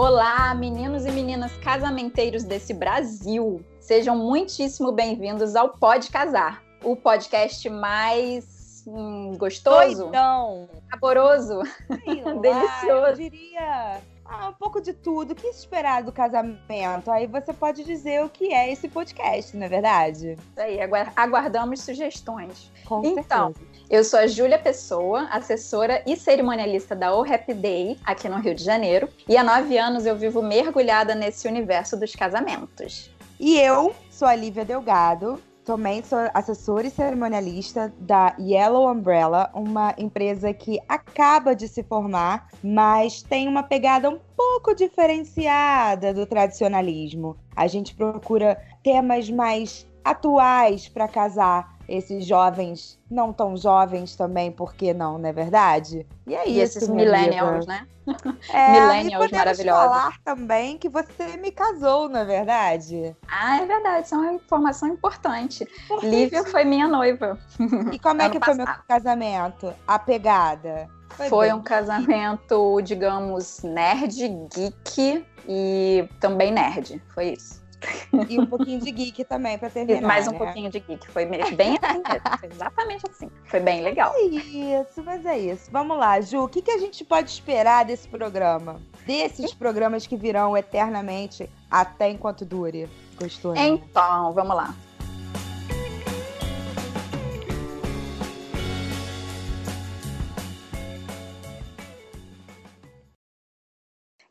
Olá, meninos e meninas casamenteiros desse Brasil. Sejam muitíssimo bem-vindos ao Pode Casar, o podcast mais hum, gostoso, Doidão. saboroso, Sei lá, Delicioso. Eu diria ah, um pouco de tudo. O que esperar do casamento? Aí você pode dizer o que é esse podcast, não é verdade? Isso aí, agu- aguardamos sugestões. Com Então, certeza. Eu sou a Júlia Pessoa, assessora e cerimonialista da O Happy Day, aqui no Rio de Janeiro. E há nove anos eu vivo mergulhada nesse universo dos casamentos. E eu sou a Lívia Delgado. Também sou assessora e cerimonialista da Yellow Umbrella, uma empresa que acaba de se formar, mas tem uma pegada um pouco diferenciada do tradicionalismo. A gente procura temas mais atuais para casar esses jovens, não tão jovens também, por que não, não é verdade? E é E isso, esses millennials, né? É, millennials maravilhosos. falar também que você me casou, não é verdade? Ah, é verdade, isso é uma informação importante. Lívia foi minha noiva. E como é que foi meu passado. casamento? A pegada? Foi bem. um casamento, digamos, nerd, geek e também nerd. Foi isso. E um pouquinho de geek também, pra E terminar. mais um né? pouquinho de geek. Foi bem assim mesmo. Foi exatamente assim. Foi bem legal. É isso, mas é isso. Vamos lá, Ju, o que, que a gente pode esperar desse programa? Desses programas que virão eternamente até enquanto dure. Gostou? né? Então, vamos lá.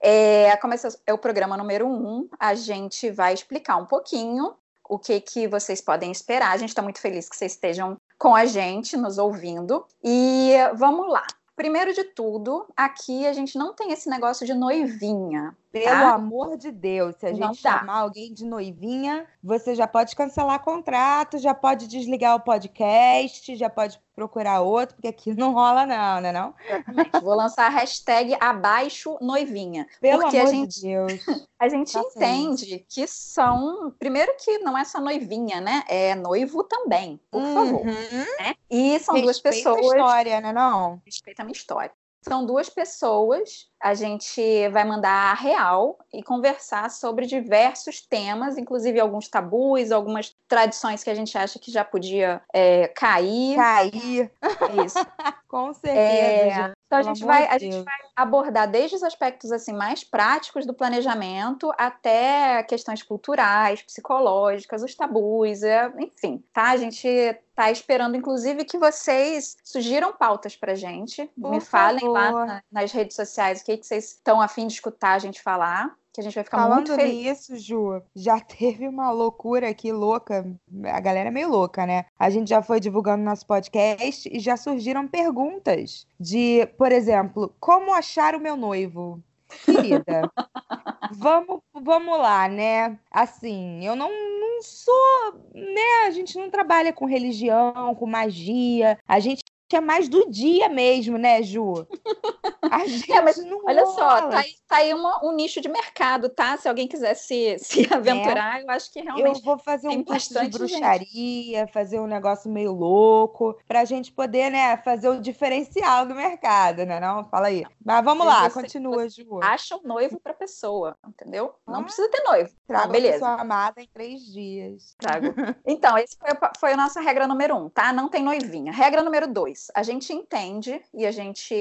É, começa é o programa número um. A gente vai explicar um pouquinho o que, que vocês podem esperar. A gente está muito feliz que vocês estejam com a gente, nos ouvindo. E vamos lá. Primeiro de tudo, aqui a gente não tem esse negócio de noivinha. Pelo tá? amor de Deus, se a Não gente dá. chamar alguém de noivinha, você já pode cancelar contrato, já pode desligar o podcast, já pode procurar outro, porque aqui não rola não, né não? Exatamente. Vou lançar a hashtag abaixo noivinha. Pelo Porque a amor gente- de Deus. A gente Faça entende que são. Primeiro, que não é só noivinha, né? É noivo também, por favor. Uhum. né? E são duas Respeita a pessoas. história, né não? Respeita a minha história. São duas pessoas. A gente vai mandar a real e conversar sobre diversos temas, inclusive alguns tabus, algumas tradições que a gente acha que já podia é, cair. Cair, Isso. com certeza, É. Então a gente, vai, a gente vai abordar desde os aspectos assim mais práticos do planejamento até questões culturais, psicológicas, os tabus, é, enfim, tá? A gente tá esperando, inclusive, que vocês sugiram pautas pra gente. Por Me falem lá favor. na- nas redes sociais o que, que vocês estão afim de escutar a gente falar, que a gente vai ficar muito Falando feliz. nisso, Ju, já teve uma loucura aqui louca. A galera é meio louca, né? A gente já foi divulgando nosso podcast e já surgiram perguntas de, por exemplo, como achar o meu noivo? Querida, vamos, vamos lá, né? Assim, eu não, não sou, né? A gente não trabalha com religião, com magia. A gente é mais do dia mesmo, né, Ju? A gente É, mas não Olha só, rola tá aí, tá aí uma- um nicho de mercado, tá? Se alguém quiser se, se aventurar, eu acho que realmente Eu vou fazer tem um curso de bastante gente. bruxaria, fazer um negócio meio louco, pra gente poder, né, fazer o diferencial do mercado, né? Não? Fala aí. Mas vamos Mas lá, continua, Ju. acha um noivo pra pessoa, entendeu? Não Ah, precisa ter noivo. Traga Ah, beleza. pessoa amada em três dias. Trago. Então, esse foi, foi a nossa regra número um, tá? Não tem noivinha. Regra número dois: a gente entende e a gente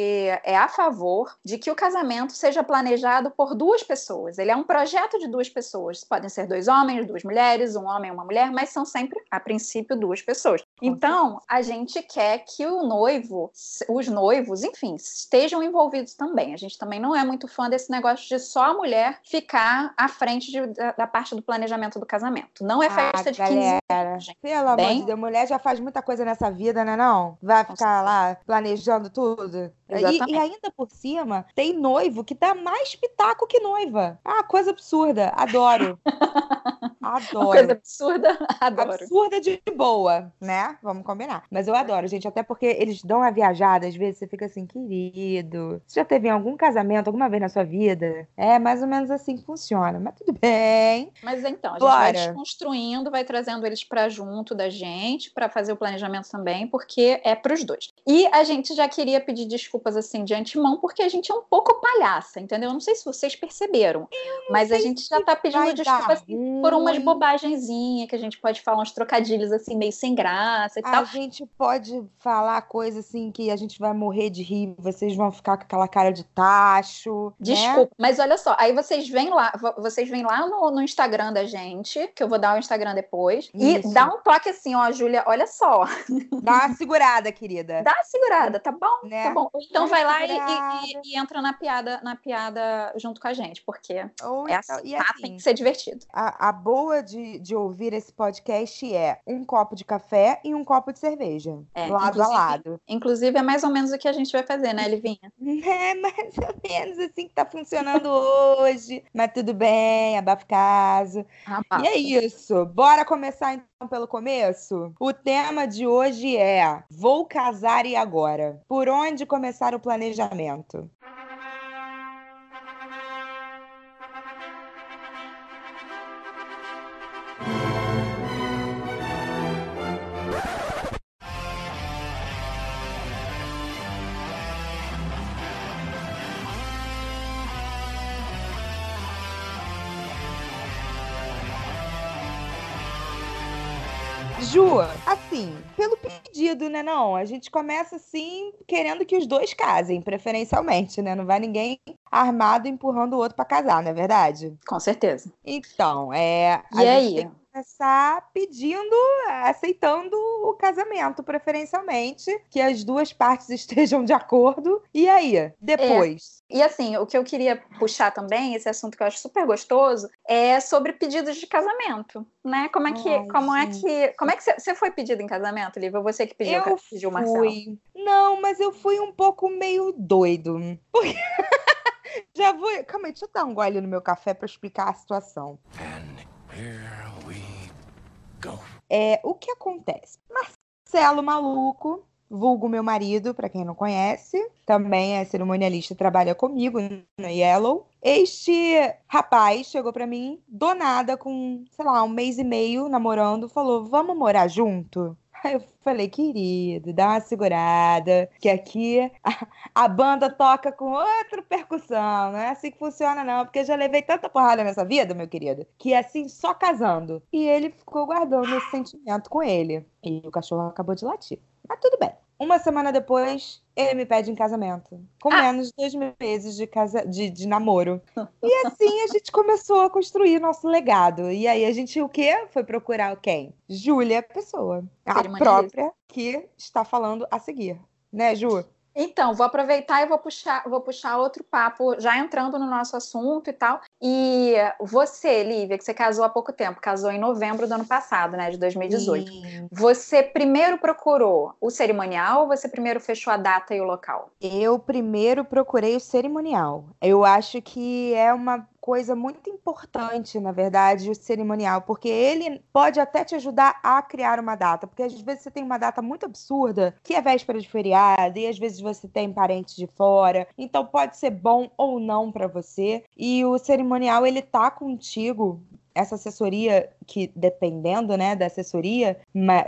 é a favor de que o casamento seja planejado por duas pessoas. Ele é um projeto de duas pessoas. Podem ser dois homens, duas mulheres, um homem e uma mulher, mas são sempre, a princípio, duas pessoas. Então, a gente quer que o noivo, os noivos, enfim, estejam envolvidos também. A gente também não é muito fã desse negócio de só a mulher ficar à frente de- da, da parte do planejamento do casamento. Não é festa Ah, de 15 galera. gente. Pelo amor Bem- de Deus, mulher já faz muita coisa nessa vida, né não? Vai Com ficar lá planejando tudo. E, e ainda por cima, tem noivo que dá mais pitaco que noiva. Ah, coisa absurda. Adoro. Uma Adoro. coisa absurda, adoro. absurda de boa, né? Vamos combinar. Mas eu adoro, gente, até porque eles dão uma viajada, às vezes você fica assim, querido. Você já teve em algum casamento alguma vez na sua vida? É mais ou menos assim que funciona. Mas tudo bem. Mas então, a gente vai Bora. desconstruindo, vai trazendo eles para junto da gente, para fazer o planejamento também, porque é para os dois. E a gente já queria pedir desculpa desculpas assim de antemão, porque a gente é um pouco palhaça, entendeu? Não sei se vocês perceberam, mas a gente já tá pedindo desculpas assim, por umas bobagenzinhas que a gente pode falar uns trocadilhos assim meio sem graça e a tal. A gente pode falar coisa assim que a gente vai morrer de rir, vocês vão ficar com aquela cara de tacho. Né? Desculpa, né? mas olha só, aí vocês vêm lá, vocês vêm lá no, no Instagram da gente, que eu vou dar o Instagram depois, Isso. e dá um toque assim, ó, Júlia, olha só. Dá uma segurada, querida. Dá uma segurada, tá bom? Né? Tá bom. Então vai lá e, e, e, entra na piada, na piada junto com a gente, porque Ou é então, assim, tá? assim, tem que ser divertido. A, a boa de, de ouvir esse podcast é um copo de café e um copo de cerveja. É, lado a lado. Inclusive, é mais ou menos o que a gente vai fazer, né, Livinha? É mais ou menos assim que tá funcionando hoje. Mas tudo bem, abafa caso. E é isso. Bora começar então pelo começo? O tema de hoje é Vou casar e agora? Por onde começar o planejamento? Ju, assim, pelo pedido, né? Não, a gente começa assim, querendo que os dois casem, preferencialmente, né? Não vai ninguém armado empurrando o outro para casar, não é verdade? Com certeza. Então, é. E aí? Começar pedindo, aceitando o casamento, preferencialmente, que as duas partes estejam de acordo. E aí, depois? É. E assim, o que eu queria puxar também, esse assunto que eu acho super gostoso, é sobre pedidos de casamento, né? Como é que, Ai, como é que, como é que você foi pedido em casamento, Lívia? Você que pediu, eu pediu Marcelo? Fui. Não, mas eu fui um pouco meio doido. Porque... Já vou. Calma aí, deixa eu dar um gole no meu café para explicar a situação. And here é, o que acontece? Marcelo Maluco, vulgo meu marido, para quem não conhece, também é cerimonialista, trabalha comigo no Yellow. Este rapaz chegou para mim do nada, com, sei lá, um mês e meio namorando, falou: Vamos morar junto? Aí eu falei, querido, dá uma segurada, que aqui a, a, banda toca com outra percussão, não é assim que funciona não, porque eu já levei tanta porrada nessa vida, meu querido, que é assim, só casando. E ele ficou guardando esse sentimento com ele. E o cachorro acabou de latir. Mas tudo bem. Uma semana depois, ele me pede em casamento. Com ah. menos de dois meses de, casa... de, de namoro. E assim a gente começou a construir nosso legado. E aí a gente o quê? Foi procurar quem? Júlia Pessoa. A própria que está falando a seguir. Né, Ju? Então, vou aproveitar e vou puxar, vou puxar outro papo, já entrando no nosso assunto e tal. E você, Lívia, que você casou há pouco tempo, casou em novembro do ano passado, né, de 2018. Sim. Você primeiro procurou o cerimonial ou você primeiro fechou a data e o local? Eu primeiro procurei o cerimonial. Eu acho que é uma coisa muito importante, na verdade, o cerimonial, porque ele pode até te ajudar a criar uma data, porque às vezes você tem uma data muito absurda, que é véspera de feriado, e às vezes você tem parentes de fora, então pode ser bom ou não para você. E o cerimonial ele tá contigo essa assessoria que dependendo, né, da assessoria,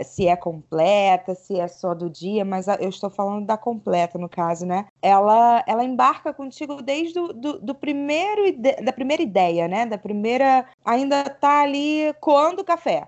se é completa, se é só do dia, mas eu estou falando da completa no caso, né? Ela, ela embarca contigo desde do, do, do primeiro da primeira ideia, né? Da primeira ainda tá ali coando o café.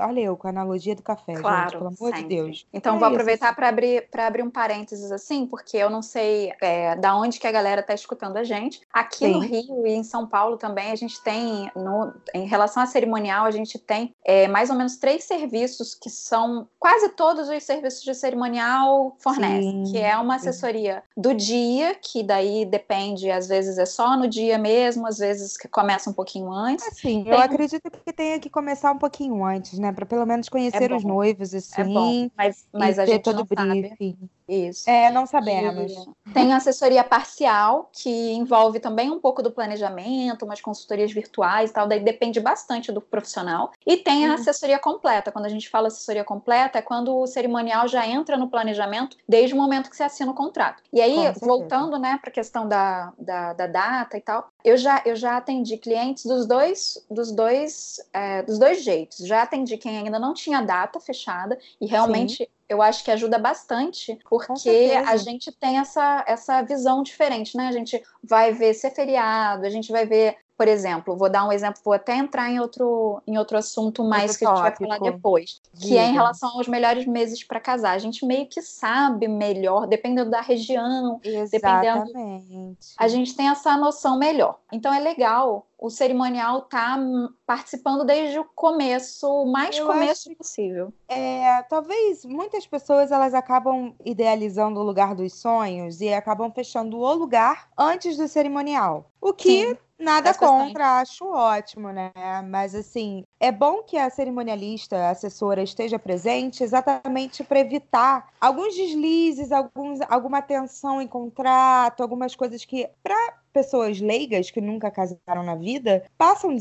Olha eu com a analogia do café, claro, gente, pelo amor sempre. de Deus. Então é vou aproveitar para abrir para abrir um parênteses assim, porque eu não sei é, da onde que a galera tá escutando a gente. Aqui Sim. no Rio e em São Paulo também a gente tem no, em relação à cerimonial a gente gente tem é, mais ou menos três serviços que são quase todos os serviços de cerimonial fornecem, Sim. que é uma assessoria do dia, que daí depende, às vezes é só no dia mesmo, às vezes começa um pouquinho antes. Assim, tem... eu acredito que tenha que começar um pouquinho antes, né, para pelo menos conhecer é os noivos assim. É bom, mas, mas a gente todo não briefing. sabe. Isso. É, não sabemos. E tem assessoria parcial, que envolve também um pouco do planejamento, umas consultorias virtuais e tal, daí depende bastante do profissional. E tem a uhum. assessoria completa. Quando a gente fala assessoria completa, é quando o cerimonial já entra no planejamento desde o momento que você assina o contrato. E aí, voltando né, para a questão da, da, da, data e tal, eu já, eu já atendi clientes dos dois, dos dois, é, dos dois jeitos. Já atendi quem ainda não tinha data fechada e realmente. Sim eu acho que ajuda bastante, porque a gente tem essa, essa visão diferente, né? A gente vai ver ser feriado, a gente vai ver por exemplo, vou dar um exemplo, vou até entrar em outro, em outro assunto mais outro que a gente vai falar depois, que é em relação aos melhores meses para casar. A gente meio que sabe melhor, dependendo da região, Exatamente. dependendo. A gente tem essa noção melhor. Então é legal o cerimonial tá participando desde o começo, o mais Eu começo possível. É, talvez muitas pessoas elas acabam idealizando o lugar dos sonhos e acabam fechando o lugar antes do cerimonial. O que Sim. Nada contra, acho ótimo, né? Mas assim, é bom que a cerimonialista, a assessora, esteja presente exatamente para evitar alguns deslizes, alguns, alguma tensão em contrato, algumas coisas que, para pessoas leigas que nunca casaram na vida, passam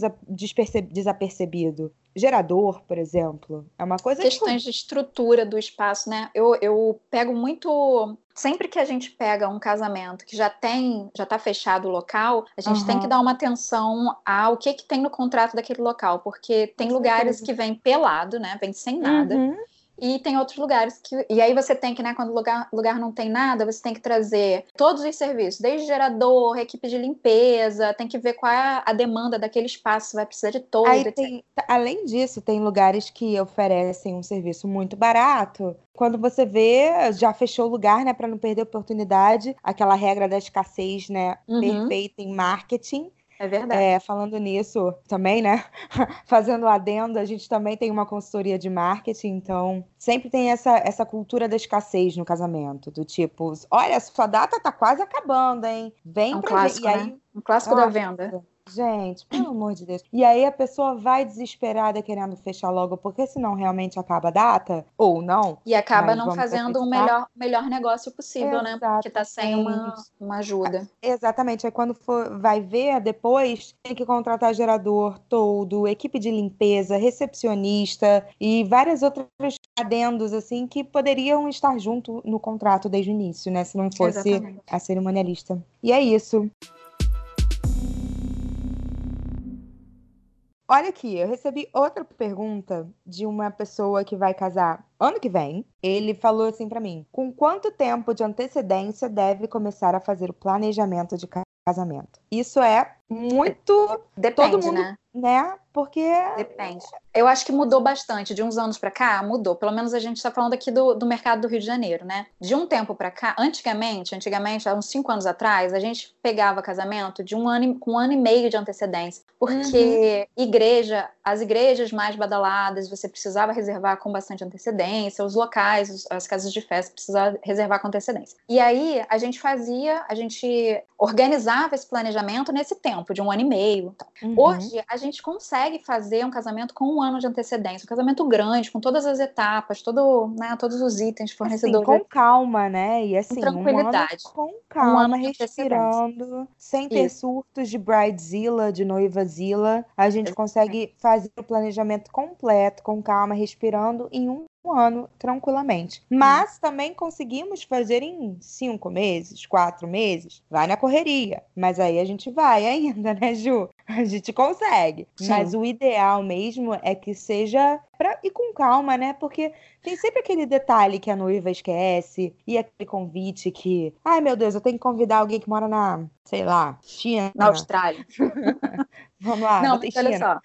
desapercebido gerador, por exemplo. É uma coisa Questões de estrutura do espaço, né? Eu, eu pego muito. Sempre que a gente pega um casamento que já tem, já está fechado o local, a gente uhum. tem que dar uma atenção ao que, que tem no contrato daquele local, porque tem lugares que vem pelado, né? Vem sem nada. Uhum. E tem outros lugares que. E aí você tem que, né, quando lugar, lugar não tem nada, você tem que trazer todos os serviços, desde gerador, equipe de limpeza, tem que ver qual é a demanda daquele espaço, vai precisar de todo. Aí tem, além disso, tem lugares que oferecem um serviço muito barato. Quando você vê, já fechou o lugar, né, para não perder a oportunidade, aquela regra da escassez, né, uhum. perfeita em marketing. É verdade. É, falando nisso também, né? Fazendo adendo, a gente também tem uma consultoria de marketing, então sempre tem essa, essa cultura da escassez no casamento. Do tipo, olha, sua data tá quase acabando, hein? Vem é um pra clássico, ver. E aí, né? Um clássico da venda. Gente, pelo amor de Deus. E aí a pessoa vai desesperada querendo fechar logo, porque senão realmente acaba a data, ou não. E acaba não fazendo o um melhor, melhor negócio possível, Exatamente. né? Porque tá sem uma, uma ajuda. Exatamente. Aí quando for, vai ver depois, tem que contratar gerador todo, equipe de limpeza, recepcionista e várias outras adendos, assim, que poderiam estar junto no contrato desde o início, né? Se não fosse Exatamente. a cerimonialista. E é isso. Olha aqui, eu recebi outra pergunta de uma pessoa que vai casar ano que vem. Ele falou assim para mim: com quanto tempo de antecedência deve começar a fazer o planejamento de casamento? Isso é muito. Depende, todo mundo, né? Né? Porque. Depende. Eu acho que mudou bastante. De uns anos para cá, mudou. Pelo menos a gente está falando aqui do, do mercado do Rio de Janeiro, né? De um tempo para cá, antigamente, antigamente, há uns cinco anos atrás, a gente pegava casamento de um ano, com um ano e meio de antecedência. Porque uhum. igreja, as igrejas mais badaladas, você precisava reservar com bastante antecedência, os locais, as casas de festa precisava reservar com antecedência. E aí a gente fazia, a gente organizava esse planejamento nesse tempo, de um ano e meio. Uhum. Hoje, a gente consegue fazer um casamento com um ano de antecedência, um casamento grande, com todas as etapas, todo, né, todos os itens fornecedores. Assim, com calma, né? E assim, com tranquilidade. Um com calma, um respirando, sem ter Isso. surtos de bridezilla, de noivazilla. A gente consegue fazer o planejamento completo, com calma, respirando em um ano tranquilamente. Mas também conseguimos fazer em cinco meses, quatro meses. Vai na correria. Mas aí a gente vai ainda, né, Ju? A gente consegue. Sim. Mas o ideal mesmo é que seja pra ir com calma, né? Porque tem sempre aquele detalhe que a noiva esquece e aquele convite que, ai meu Deus, eu tenho que convidar alguém que mora na, sei lá, China. Na Austrália. Vamos lá. Não, mas olha só.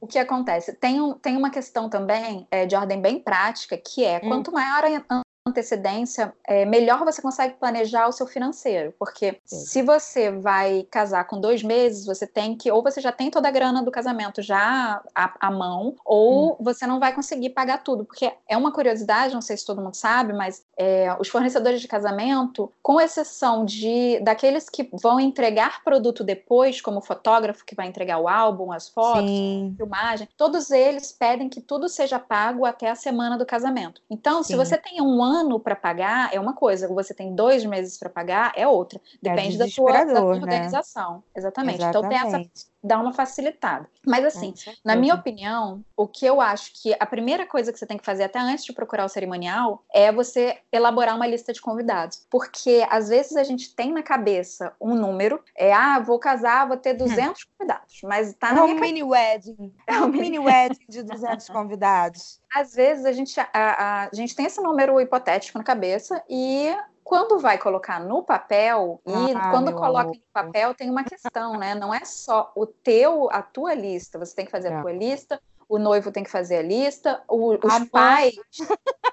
O que acontece? Tem, um, tem uma questão também é, de ordem bem prática, que é hum. quanto maior a antecedência, é, melhor você consegue planejar o seu financeiro. Porque Sim. se você vai casar com dois meses, você tem que, ou você já tem toda a grana do casamento já à, à mão, ou hum. você não vai conseguir pagar tudo. Porque é uma curiosidade, não sei se todo mundo sabe, mas é, os fornecedores de casamento, com exceção de daqueles que vão entregar produto depois, como o fotógrafo que vai entregar o álbum, as fotos, Sim. a filmagem, todos eles pedem que tudo seja pago até a semana do casamento. Então, Sim. se você tem um ano ano para pagar é uma coisa, você tem dois meses para pagar é outra. É Depende é da, tua, da tua né? organização. Exatamente. Exatamente. Então tem essa dá uma facilitada. Mas assim, na minha opinião, o que eu acho que a primeira coisa que você tem que fazer até antes de procurar o cerimonial é você elaborar uma lista de convidados, porque às vezes a gente tem na cabeça um número, é ah, vou casar, vou ter 200 hum. convidados, mas tá na é um mini wedding, é um mini wedding de 200 convidados. Às vezes a gente a, a, a gente tem esse número hipotético na cabeça e quando vai colocar no papel, e ah, quando coloca amor. no papel tem uma questão, né? Não é só o teu, a tua lista, você tem que fazer é. a tua lista, o noivo tem que fazer a lista, o, os pais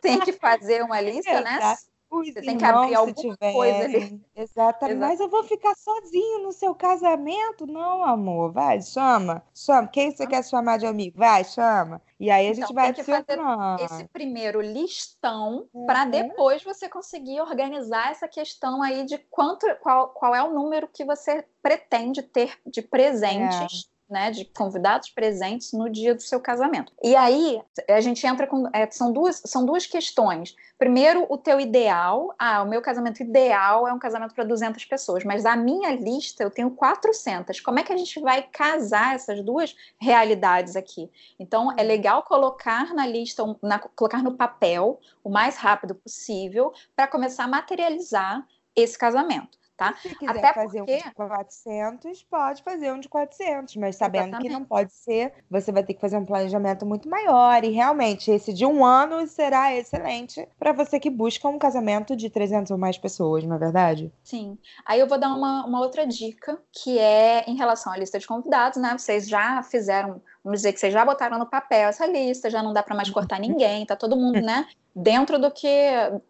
têm que fazer uma lista, né? Você tem que abrir alguma tiver, coisa ali. Exatamente. Mas eu vou ficar sozinho no seu casamento? Não, amor. Vai, chama. Chama. Quem você quer chamar de amigo? Vai, chama. E aí a então, gente vai tem que fazer esse primeiro listão uhum. para depois você conseguir organizar essa questão aí de quanto qual, qual é o número que você pretende ter de presentes. Né, de convidados presentes no dia do seu casamento. E aí a gente entra com é, são duas são duas questões. Primeiro, o teu ideal. Ah, o meu casamento ideal é um casamento para 200 pessoas, mas da minha lista eu tenho 400. Como é que a gente vai casar essas duas realidades aqui? Então é legal colocar na lista, na, colocar no papel o mais rápido possível para começar a materializar esse casamento tá? Se quiser Até fazer porque... um de 400, pode fazer um de 400, mas sabendo Exatamente. que não pode ser, você vai ter que fazer um planejamento muito maior. E realmente, esse de um ano será excelente para você que busca um casamento de 300 ou mais pessoas, não é verdade? Sim. Aí eu vou dar uma, uma outra dica, que é em relação à lista de convidados, né? Vocês já fizeram vamos dizer que vocês já botaram no papel essa lista, já não dá para mais cortar ninguém, tá todo mundo, né, dentro do que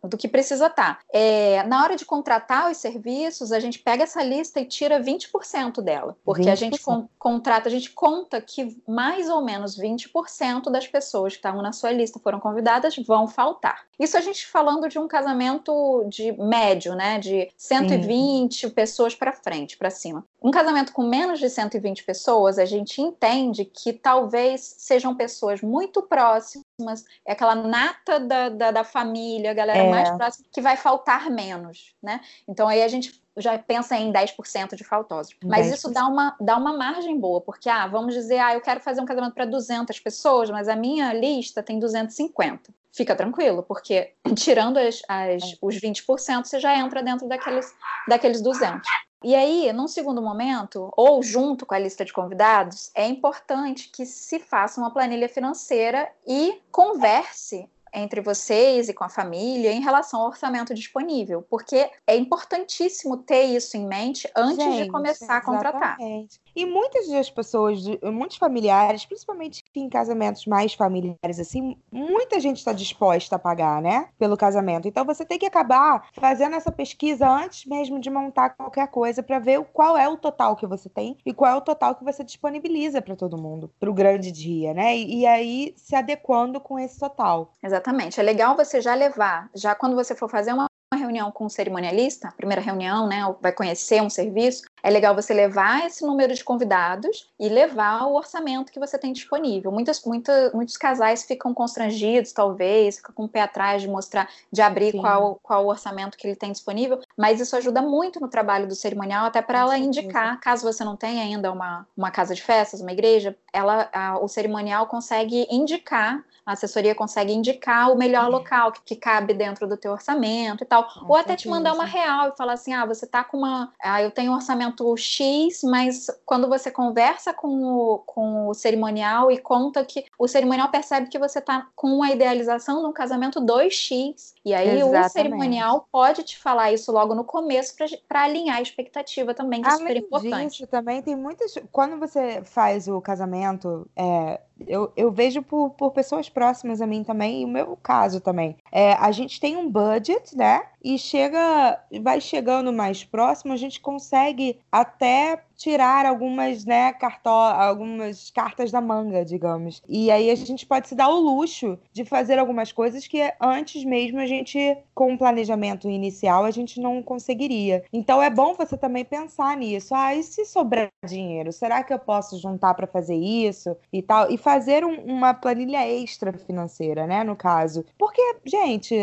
do que precisa estar. Tá. É, na hora de contratar os serviços, a gente pega essa lista e tira 20% dela, porque 20%. a gente con contrata, a gente conta que mais ou menos 20% das pessoas que estavam na sua lista foram convidadas vão faltar. Isso a gente falando de um casamento de médio, né, de 120 Sim. pessoas para frente, para cima. Um casamento com menos de 120 pessoas, a gente entende que talvez sejam pessoas muito próximas, é aquela nata da, da, da família, a galera é. mais próxima, que vai faltar menos, né? Então aí a gente já pensa em 10% de faltosos. Mas 10%. isso dá uma, dá uma margem boa, porque, ah, vamos dizer, ah, eu quero fazer um casamento para 200 pessoas, mas a minha lista tem 250. Fica tranquilo, porque tirando as, as, é. os 20%, você já entra dentro daqueles, daqueles 200. E aí, num segundo momento, ou junto com a lista de convidados, é importante que se faça uma planilha financeira e converse entre vocês e com a família em relação ao orçamento disponível, porque é importantíssimo ter isso em mente antes Gente, de começar a contratar. Exatamente. E muitas das pessoas, muitos familiares, principalmente em casamentos mais familiares, assim, muita gente está disposta a pagar, né? Pelo casamento. Então você tem que acabar fazendo essa pesquisa antes mesmo de montar qualquer coisa para ver qual é o total que você tem e qual é o total que você disponibiliza para todo mundo, para o grande dia, né? E, e aí se adequando com esse total. Exatamente. É legal você já levar, já quando você for fazer uma reunião com o cerimonialista, a primeira reunião, né, vai conhecer um serviço, é legal você levar esse número de convidados e levar o orçamento que você tem disponível. Muitas, muita, muitos casais ficam constrangidos, talvez, ficam com o pé atrás de mostrar, de abrir qual, qual o orçamento que ele tem disponível, mas isso ajuda muito no trabalho do cerimonial, até para ela indicar, caso você não tenha ainda uma, uma casa de festas, uma igreja, ela, a, o cerimonial consegue indicar a assessoria consegue indicar o melhor local que, que cabe dentro do teu orçamento e tal. Com Ou até te mandar uma real e falar assim: ah, você tá com uma. Ah, eu tenho um orçamento X, mas quando você conversa com o, com o cerimonial e conta que o cerimonial percebe que você tá com uma idealização de um casamento 2X. E aí Exatamente. o cerimonial pode te falar isso logo no começo para alinhar a expectativa também, que é super importante. Disso, também tem muitas. Quando você faz o casamento, é, eu, eu vejo por, por pessoas próximas a mim também, e o meu caso também. É, a gente tem um budget, né? E chega, vai chegando mais próximo, a gente consegue até tirar algumas, né, cartó algumas cartas da manga, digamos. E aí a gente pode se dar o luxo de fazer algumas coisas que antes mesmo a gente, com o planejamento inicial, a gente não conseguiria. Então é bom você também pensar nisso. Ah, e se sobrar dinheiro? Será que eu posso juntar para fazer isso e tal? E fazer um, uma planilha extra financeira, né, no caso. Porque, gente,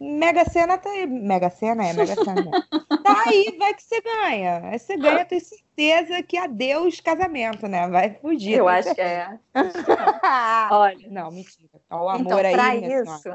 Mega Sena tá aí. Mega Sena é Mega Sena. tá Aí vai que você ganha. Aí você ganha, tenho certeza que adeus casamento, né? Vai fugir. Eu acho que é. Olha. Não, mentira. Olha o amor então, aí. Isso,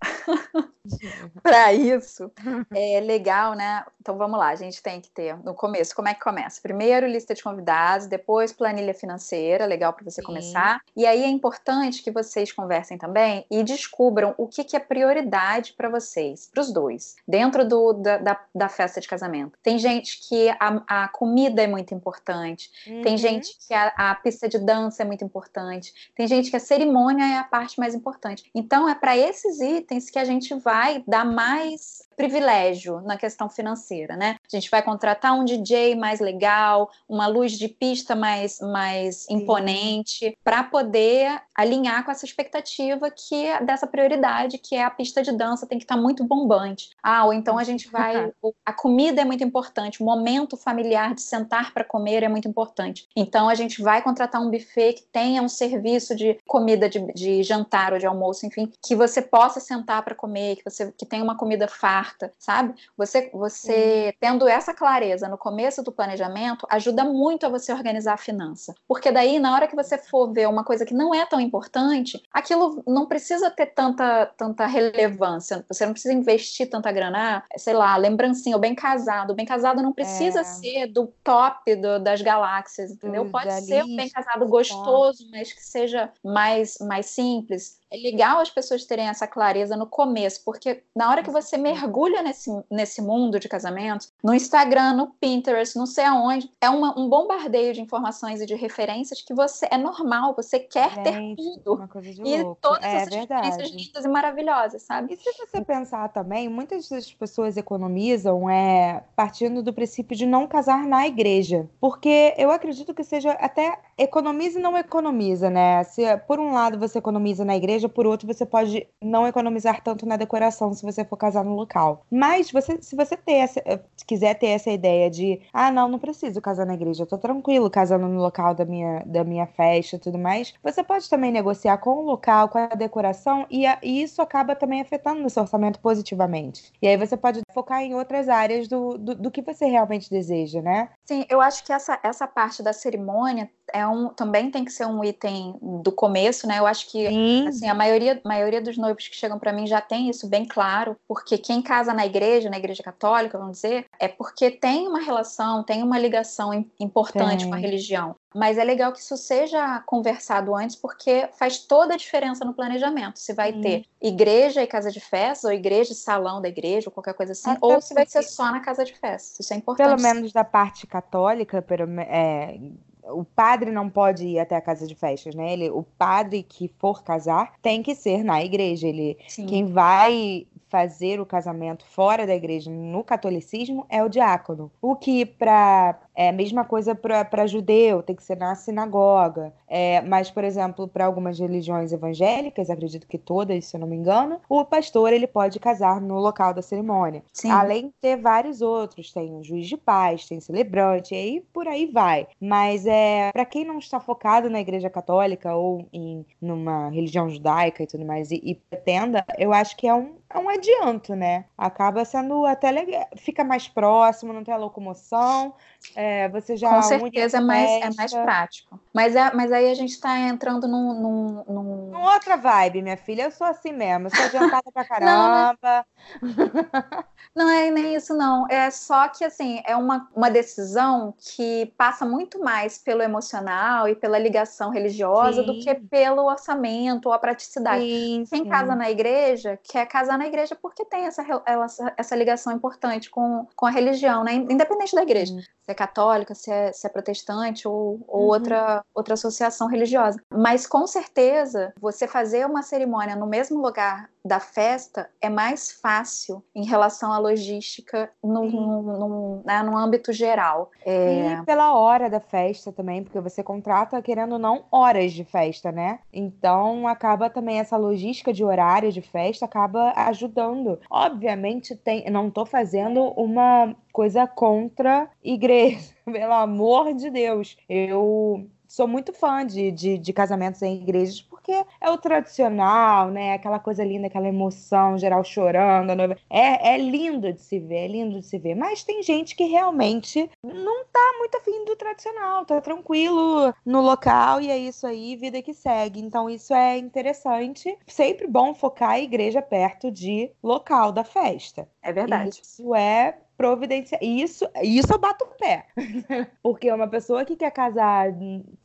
para isso, é legal, né? Então vamos lá, a gente tem que ter no começo, como é que começa? Primeiro lista de convidados, depois planilha financeira, legal para você Sim. começar. E aí é importante que vocês conversem também e descubram o que, que é prioridade para vocês, para os dois, dentro do, da, da, da, festa de casamento. Tem gente que a, a comida é muito importante, uhum. tem gente que a, a pista de dança é muito importante, tem gente que a cerimônia é a parte mais importante. Então é para esses itens que a gente vai dar mais privilégio na questão financeira, né? A gente vai contratar um DJ mais legal, uma luz de pista mais, mais imponente, para poder alinhar com essa expectativa que é dessa prioridade, que é a pista de dança tem que estar tá muito bombante. Ah, ou então a gente vai. a comida é muito importante, o momento familiar de sentar para comer é muito importante. Então a gente vai contratar um buffet que tenha um serviço de comida de, de jantar ou de almoço, enfim, que você possa sentar para comer, que você que tenha uma comida farta sabe? Você, você tendo essa clareza no começo do planejamento ajuda muito a você organizar a finança, porque daí na hora que você for ver uma coisa que não é tão importante, aquilo não precisa ter tanta, tanta relevância, você não precisa investir tanta grana, ah, sei lá, lembrancinha, o bem casado, o bem casado não precisa é. ser do top do, das galáxias, entendeu? Pode ser um bem casado gostoso, mas que seja mais, mais simples, é legal as pessoas terem essa clareza no começo, porque na hora que você mergulha nesse, nesse mundo de casamento, no Instagram, no Pinterest, não sei aonde, é uma, um bombardeio de informações e de referências que você é normal, você quer Gente, ter tudo. Uma coisa de e louco. todas é, essas verdade. referências lindas e maravilhosas, sabe? E se você pensar também, muitas das pessoas economizam é partindo do princípio de não casar na igreja. Porque eu acredito que seja até economiza e não economiza, né? Se por um lado você economiza na igreja, por outro você pode não economizar tanto na decoração se você for casar no local. Mas você, se você ter essa, eh, quiser ter essa ideia de, ah, não, não preciso casar na igreja, eu tô tranquilo casando no local da minha, da minha festa e tudo mais, você pode também negociar com o local, com a decoração, e, a, e isso acaba também afetando o seu orçamento positivamente. E aí você pode focar em outras áreas do, do, do que você realmente deseja, né? Sim, eu acho que essa, essa parte da cerimônia é um, também tem que ser um item do começo, né? Eu acho que assim, a maioria, maioria dos noivos que chegam para mim já tem isso bem claro, porque quem casa na igreja, na igreja católica, vamos dizer, é porque tem uma relação, tem uma ligação importante com a religião. Mas é legal que isso seja conversado antes, porque faz toda a diferença no planejamento. Se vai Sim. ter igreja e casa de festas, ou igreja e salão da igreja, ou qualquer coisa assim, Até ou se vai ser só na casa de festas. Isso é importante. Pelo menos da parte católica, é, o padre não pode ir até a casa de festas, né? Ele, o padre que for casar tem que ser na igreja. Ele, Sim. quem vai fazer o casamento fora da igreja no catolicismo é o diácono. O que para é a mesma coisa para judeu, tem que ser na sinagoga. É, mas, por exemplo, para algumas religiões evangélicas, acredito que todas, se eu não me engano, o pastor ele pode casar no local da cerimônia. Sim. Além de ter vários outros, tem o juiz de paz, tem celebrante, e aí por aí vai. Mas é para quem não está focado na igreja católica ou em numa religião judaica e tudo mais, e, e pretenda, eu acho que é um, é um adianto, né? Acaba sendo até legal, fica mais próximo, não tem a locomoção. É, você já Com certeza é mais, é mais prático. Mas, é, mas aí a gente está entrando num, num, num... Numa outra vibe, minha filha. Eu sou assim mesmo. Eu sou adiantada pra caramba. Não, não é nem isso, não. É só que, assim, é uma, uma decisão que passa muito mais pelo emocional e pela ligação religiosa sim. do que pelo orçamento ou a praticidade. Sim, Quem sim. casa na igreja quer casar na igreja porque tem essa, essa, essa ligação importante com, com a religião, né? Independente da igreja se é católica, se é, se é protestante ou, ou uhum. outra, outra associação religiosa. Mas com certeza, você fazer uma cerimônia no mesmo lugar da festa é mais fácil em relação à logística no, no, no, né, no âmbito geral. É... E pela hora da festa também, porque você contrata, querendo ou não, horas de festa, né? Então acaba também essa logística de horário de festa acaba ajudando. Obviamente, tem, não estou fazendo uma coisa contra igreja, pelo amor de Deus. Eu sou muito fã de, de, de casamentos em igrejas porque é o tradicional, né? Aquela coisa linda, aquela emoção, geral chorando, noiva. É, é lindo de se ver, é lindo de se ver. Mas tem gente que realmente não tá muito afim do tradicional, tá tranquilo no local e é isso aí, vida que segue. Então isso é interessante. Sempre bom focar a igreja perto de local da festa. É verdade. Isso é providenciar. Isso, isso eu bato o pé. porque uma pessoa que quer casar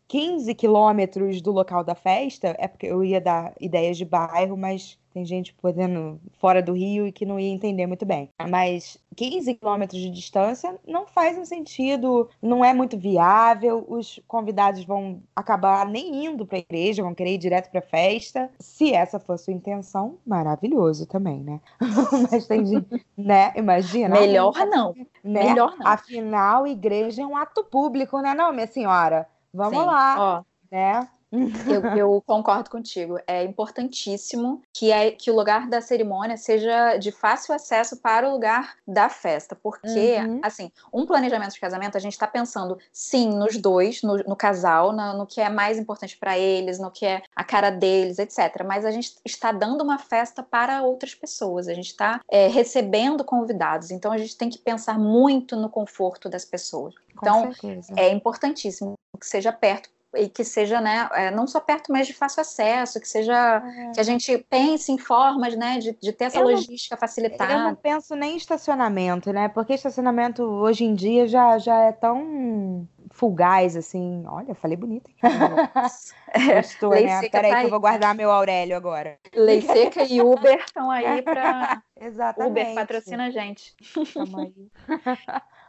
15 quilômetros do local da festa, é porque eu ia dar ideias de bairro, mas tem gente podendo fora do Rio e que não ia entender muito bem. Mas 15 quilômetros de distância não faz um sentido, não é muito viável. Os convidados vão acabar nem indo para a igreja, vão querer ir direto para a festa. Se essa for a sua intenção, maravilhoso também, né? Mas tem gente, né? Imagina. Melhor não. Né? Melhor não. Afinal, igreja é um ato público, né, não, minha senhora? Vamos Sim. lá. Ó, né? Eu, eu, concordo contigo. É importantíssimo que, é, que o lugar da cerimônia seja de fácil acesso para o lugar da festa. Porque, uhum. assim, um planejamento de casamento, a gente está pensando, sim, nos dois, no, no casal, no, no, que é mais importante para eles, no que é a cara deles, etc. Mas a gente está dando uma festa para outras pessoas, a gente está é, recebendo convidados. Então, a gente tem que pensar muito no conforto das pessoas. Então, é importantíssimo que seja perto e que seja, né, é, não só perto, mas de fácil acesso, que seja, é. que a gente pense em formas, né, de, de ter essa eu logística não, facilitada. Eu não penso nem em estacionamento, né, porque estacionamento hoje em dia já, já é tão fugaz, assim, olha, falei bonito. é, Gostou, né? Peraí tá que eu vou guardar meu Aurélio agora. Lei Seca e Uber estão aí para... Exatamente. Uber patrocina a gente. Tamo aí.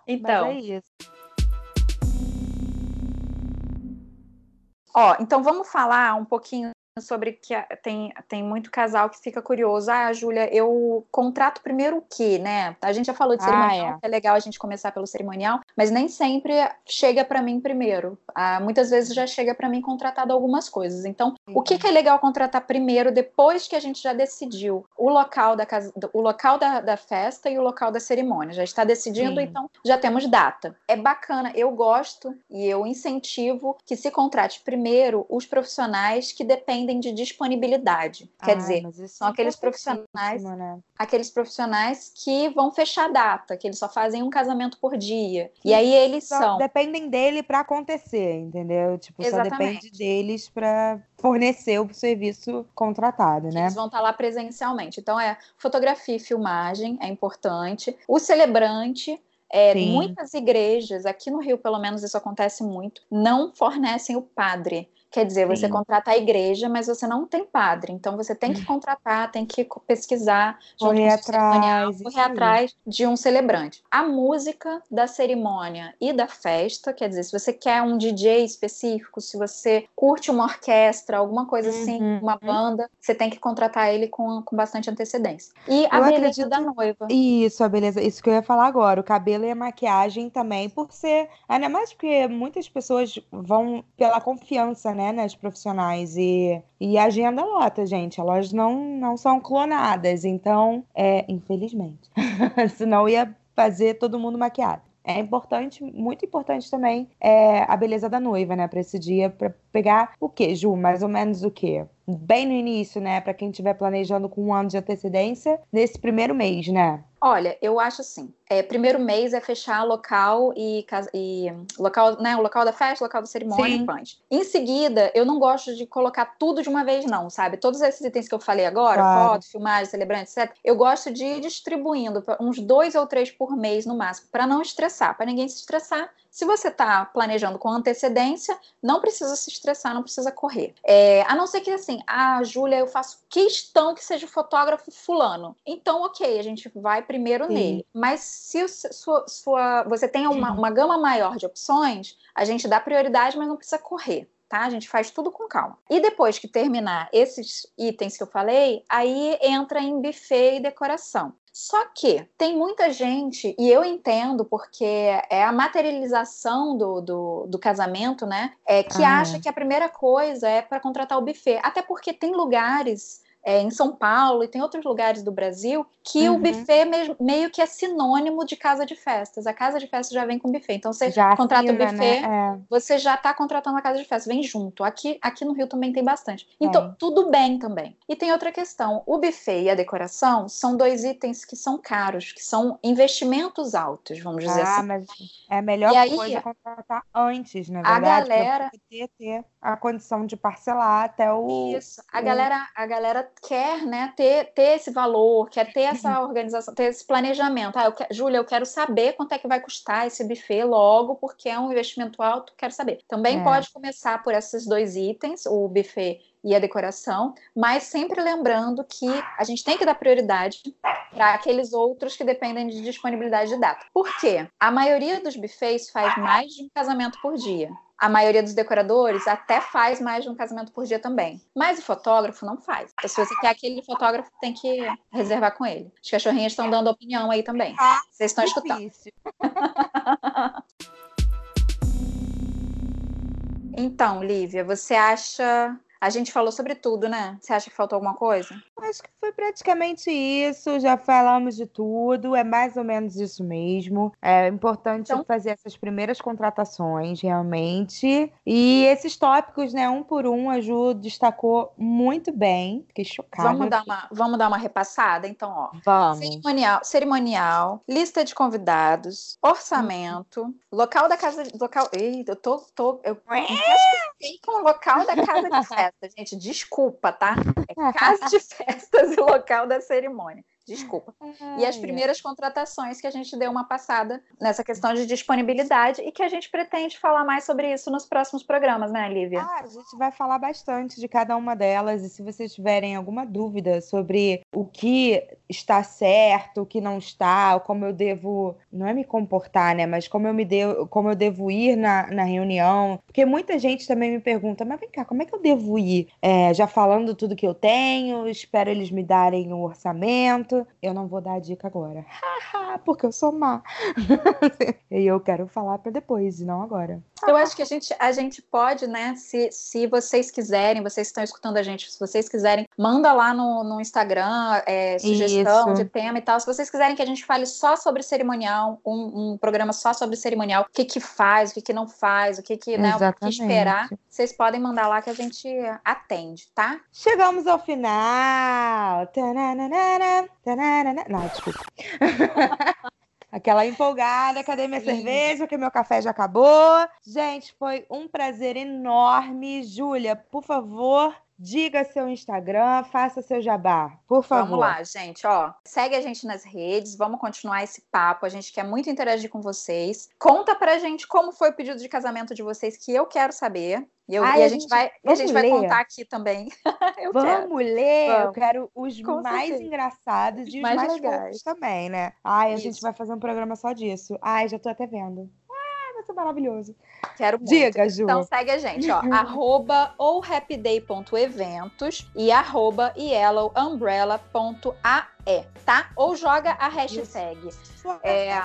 então... Mas é isso. Ó, então vamos falar um pouquinho sobre que tem, tem muito casal que fica curioso. Ah, Júlia, eu contrato primeiro o quê, né? A gente já falou de cerimonial, ah, é. é. legal a gente começar pelo cerimonial, mas nem sempre chega para mim primeiro. Ah, muitas vezes já chega para mim contratado algumas coisas. Então, o que, que, é legal contratar primeiro, depois que a gente já decidiu o local da, casa, o local da, da festa e o local da cerimônia? Já está decidindo, Sim. então já temos data. É bacana, eu gosto e eu incentivo que se contrate primeiro os profissionais que dependem dependem de disponibilidade. Quer ah, dizer, são é aqueles profissionais, né? aqueles profissionais que vão fechar a data, que eles só fazem um casamento por dia. e aí eles são dependem dele para acontecer, entendeu? Tipo, Exatamente. só depende deles para fornecer o serviço contratado, né? Eles vão estar tá lá presencialmente. Então é fotografia e filmagem é importante. O celebrante é, muitas igrejas, aqui no Rio pelo menos isso acontece muito, não fornecem o padre. Quer dizer, você Sim. contrata a igreja, mas você não tem padre. Então você tem que hum. contratar, tem que pesquisar, correr atrás, correr atrás de um celebrante. A música da cerimônia e da festa, quer dizer, se você quer um DJ específico, se você curte uma orquestra, alguma coisa assim, uhum. uma banda, você tem que contratar ele com, com bastante antecedência. E a eu beleza acredito... da noiva. Isso, a beleza. Isso que eu ia falar agora. O cabelo e a maquiagem também, por ser. Ainda mais porque muitas pessoas vão pela confiança, né? Né, nas profissionais. E, e a agenda lota, gente. Elas não, não são clonadas. Então, é, infelizmente. Senão ia fazer todo mundo maquiado. É importante, muito importante também é, a beleza da noiva, né, para esse dia, para pegar o que, Ju? Mais ou menos o que? Bem no início, né, para quem estiver planejando com um ano de antecedência, nesse primeiro mês, né? Olha, eu acho assim. É, primeiro mês é fechar local e, e local, né, o local da festa, local da cerimônia, punch. Em seguida, eu não gosto de colocar tudo de uma vez, não, sabe? Todos esses itens que eu falei agora, claro. foto, filmagem, celebrante, etc. Eu gosto de ir distribuindo uns dois ou três por mês no máximo, para não estressar, para ninguém se estressar se você está planejando com antecedência, não precisa se estressar, não precisa correr. É, a não ser que assim, ah, Júlia, eu faço questão que seja o fotógrafo fulano. Então, ok, a gente vai primeiro Sim. nele. Mas se o, sua, sua, você tem uma, uma gama maior de opções, a gente dá prioridade, mas não precisa correr tá? A gente faz tudo com calma. E depois que terminar esses itens que eu falei, aí entra em buffet e decoração. Só que tem muita gente, e eu entendo porque é a materialização do, do, do casamento, né? É, que ah. acha que a primeira coisa é para contratar o buffet. Até porque tem lugares é, em São Paulo e tem outros lugares do Brasil que uhum. o buffet me, meio que é sinônimo de casa de festas. A casa de festas já vem com buffet. Então você já contrata o buffet, né? é. você já está contratando a casa de festas, vem junto. Aqui, aqui no Rio também tem bastante. Então, tudo bem também. E tem outra questão: o buffet e a decoração são dois itens que são caros, que são investimentos altos, vamos dizer ah, assim. Mas é melhor e coisa aí, contratar antes, na verdade. A galera. Ter, ter a condição de parcelar até o. Isso. A, o... Galera, a galera quer né, ter, ter esse valor, quer ter essa uhum. organização, ter esse planejamento. Ah, eu que... Júlia, eu quero saber quanto é que vai custar esse buffet logo, porque é um investimento alto, quero saber. Também é. pode começar por esses dois itens, o buffet e a decoração, mas sempre lembrando que a gente tem que dar prioridade para aqueles outros que dependem de disponibilidade de data. Por quê? A maioria dos buffets faz mais de um casamento por dia. A maioria dos decoradores até faz mais de um casamento por dia também. Mas o fotógrafo não faz. Então, se você quer aquele fotógrafo, tem que reservar com ele. As cachorrinhas estão dando opinião aí também. Ah, Vocês estão escutando. então, Lívia, você acha a gente falou sobre tudo, né? Você acha que faltou alguma coisa? Acho que foi praticamente isso. Já falamos de tudo. É mais ou menos isso mesmo. É importante então... fazer essas primeiras contratações, realmente. E esses tópicos, né? Um por um, a Ju destacou muito bem. Fiquei chocada. Vamos dar uma, vamos dar uma repassada? Então, ó. Vamos. Cerimonial, cerimonial lista de convidados, orçamento, hum. local da casa. Local. Eita, eu tô. tô eu, eu acho que com o local da casa de festa festa, gente. Desculpa, tá? É casa de festas e local da cerimônia. Desculpa. e as primeiras contratações que a gente deu uma passada nessa questão de disponibilidade e que a gente pretende falar mais sobre isso nos próximos programas, né, Lívia? Ah, a gente vai falar bastante de cada uma delas e se vocês tiverem alguma dúvida sobre o que está certo, o que não está, como eu devo, não é me comportar, né, mas como eu me devo, como eu devo ir na, na reunião, porque muita gente também me pergunta, mas vem cá, como é que eu devo ir? É, já falando tudo que eu tenho, espero eles me darem o um orçamento eu não vou dar a dica agora. Porque eu sou má. e eu quero falar para depois, e não agora. Eu acho que a gente, a gente pode, né? Se, se vocês quiserem, vocês estão escutando a gente, se vocês quiserem, manda lá no, no Instagram é, sugestão Isso. de tema e tal. Se vocês quiserem que a gente fale só sobre cerimonial, um, um programa só sobre cerimonial, o que que faz, o que que não faz, o que que, né, o que esperar, vocês podem mandar lá que a gente atende, tá? Chegamos ao final. Não, desculpa. Aquela empolgada, cadê minha Sim. cerveja? Que meu café já acabou. Gente, foi um prazer enorme. Júlia, por favor, Diga seu Instagram, faça seu jabá, por favor. Vamos lá, gente, ó. Segue a gente nas redes, vamos continuar esse papo. A gente quer muito interagir com vocês. Conta pra gente como foi o pedido de casamento de vocês, que eu quero saber. E, eu, Ai, e a, a, gente vai, a gente vai contar aqui também. vamos quero. ler. Vamos. Eu quero os com mais certeza. engraçados os e os mais, mais legais também, né? Ai, a Isso. gente vai fazer um programa só disso. Ai, já tô até vendo vai ser maravilhoso. Quero muito. Diga, Ju. Então segue a gente, ó. arroba ou happyday.eventos e arroba yellowumbrella.ae, tá? Ou joga a hashtag. É,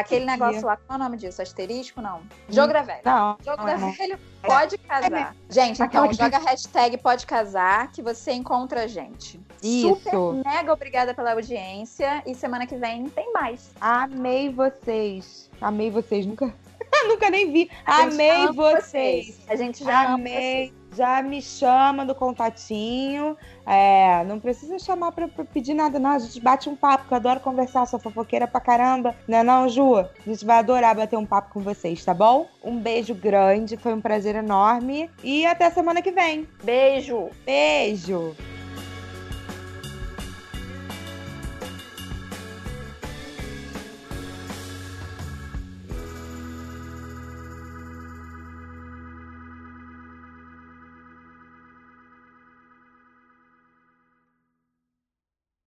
aquele negócio lá, qual é o nome disso? Asterisco? Não. Jogra velho. Não. Jogra não, velho pode casar. Gente, então, joga a hashtag pode casar que você encontra a gente. Isso. Super mega obrigada pela audiência e semana que vem tem mais. Amei vocês. Amei vocês. Nunca Nunca nem vi. Amei vocês. vocês. A gente já amei. Já me chama do contatinho. É, não precisa chamar pra, pra, pedir nada, não. A gente bate um papo, que eu adoro conversar, sou fofoqueira pra caramba. Não é não, Ju? A gente vai adorar bater um papo com vocês, tá bom? Um beijo grande, foi um prazer enorme. E até semana que vem. Beijo. Beijo.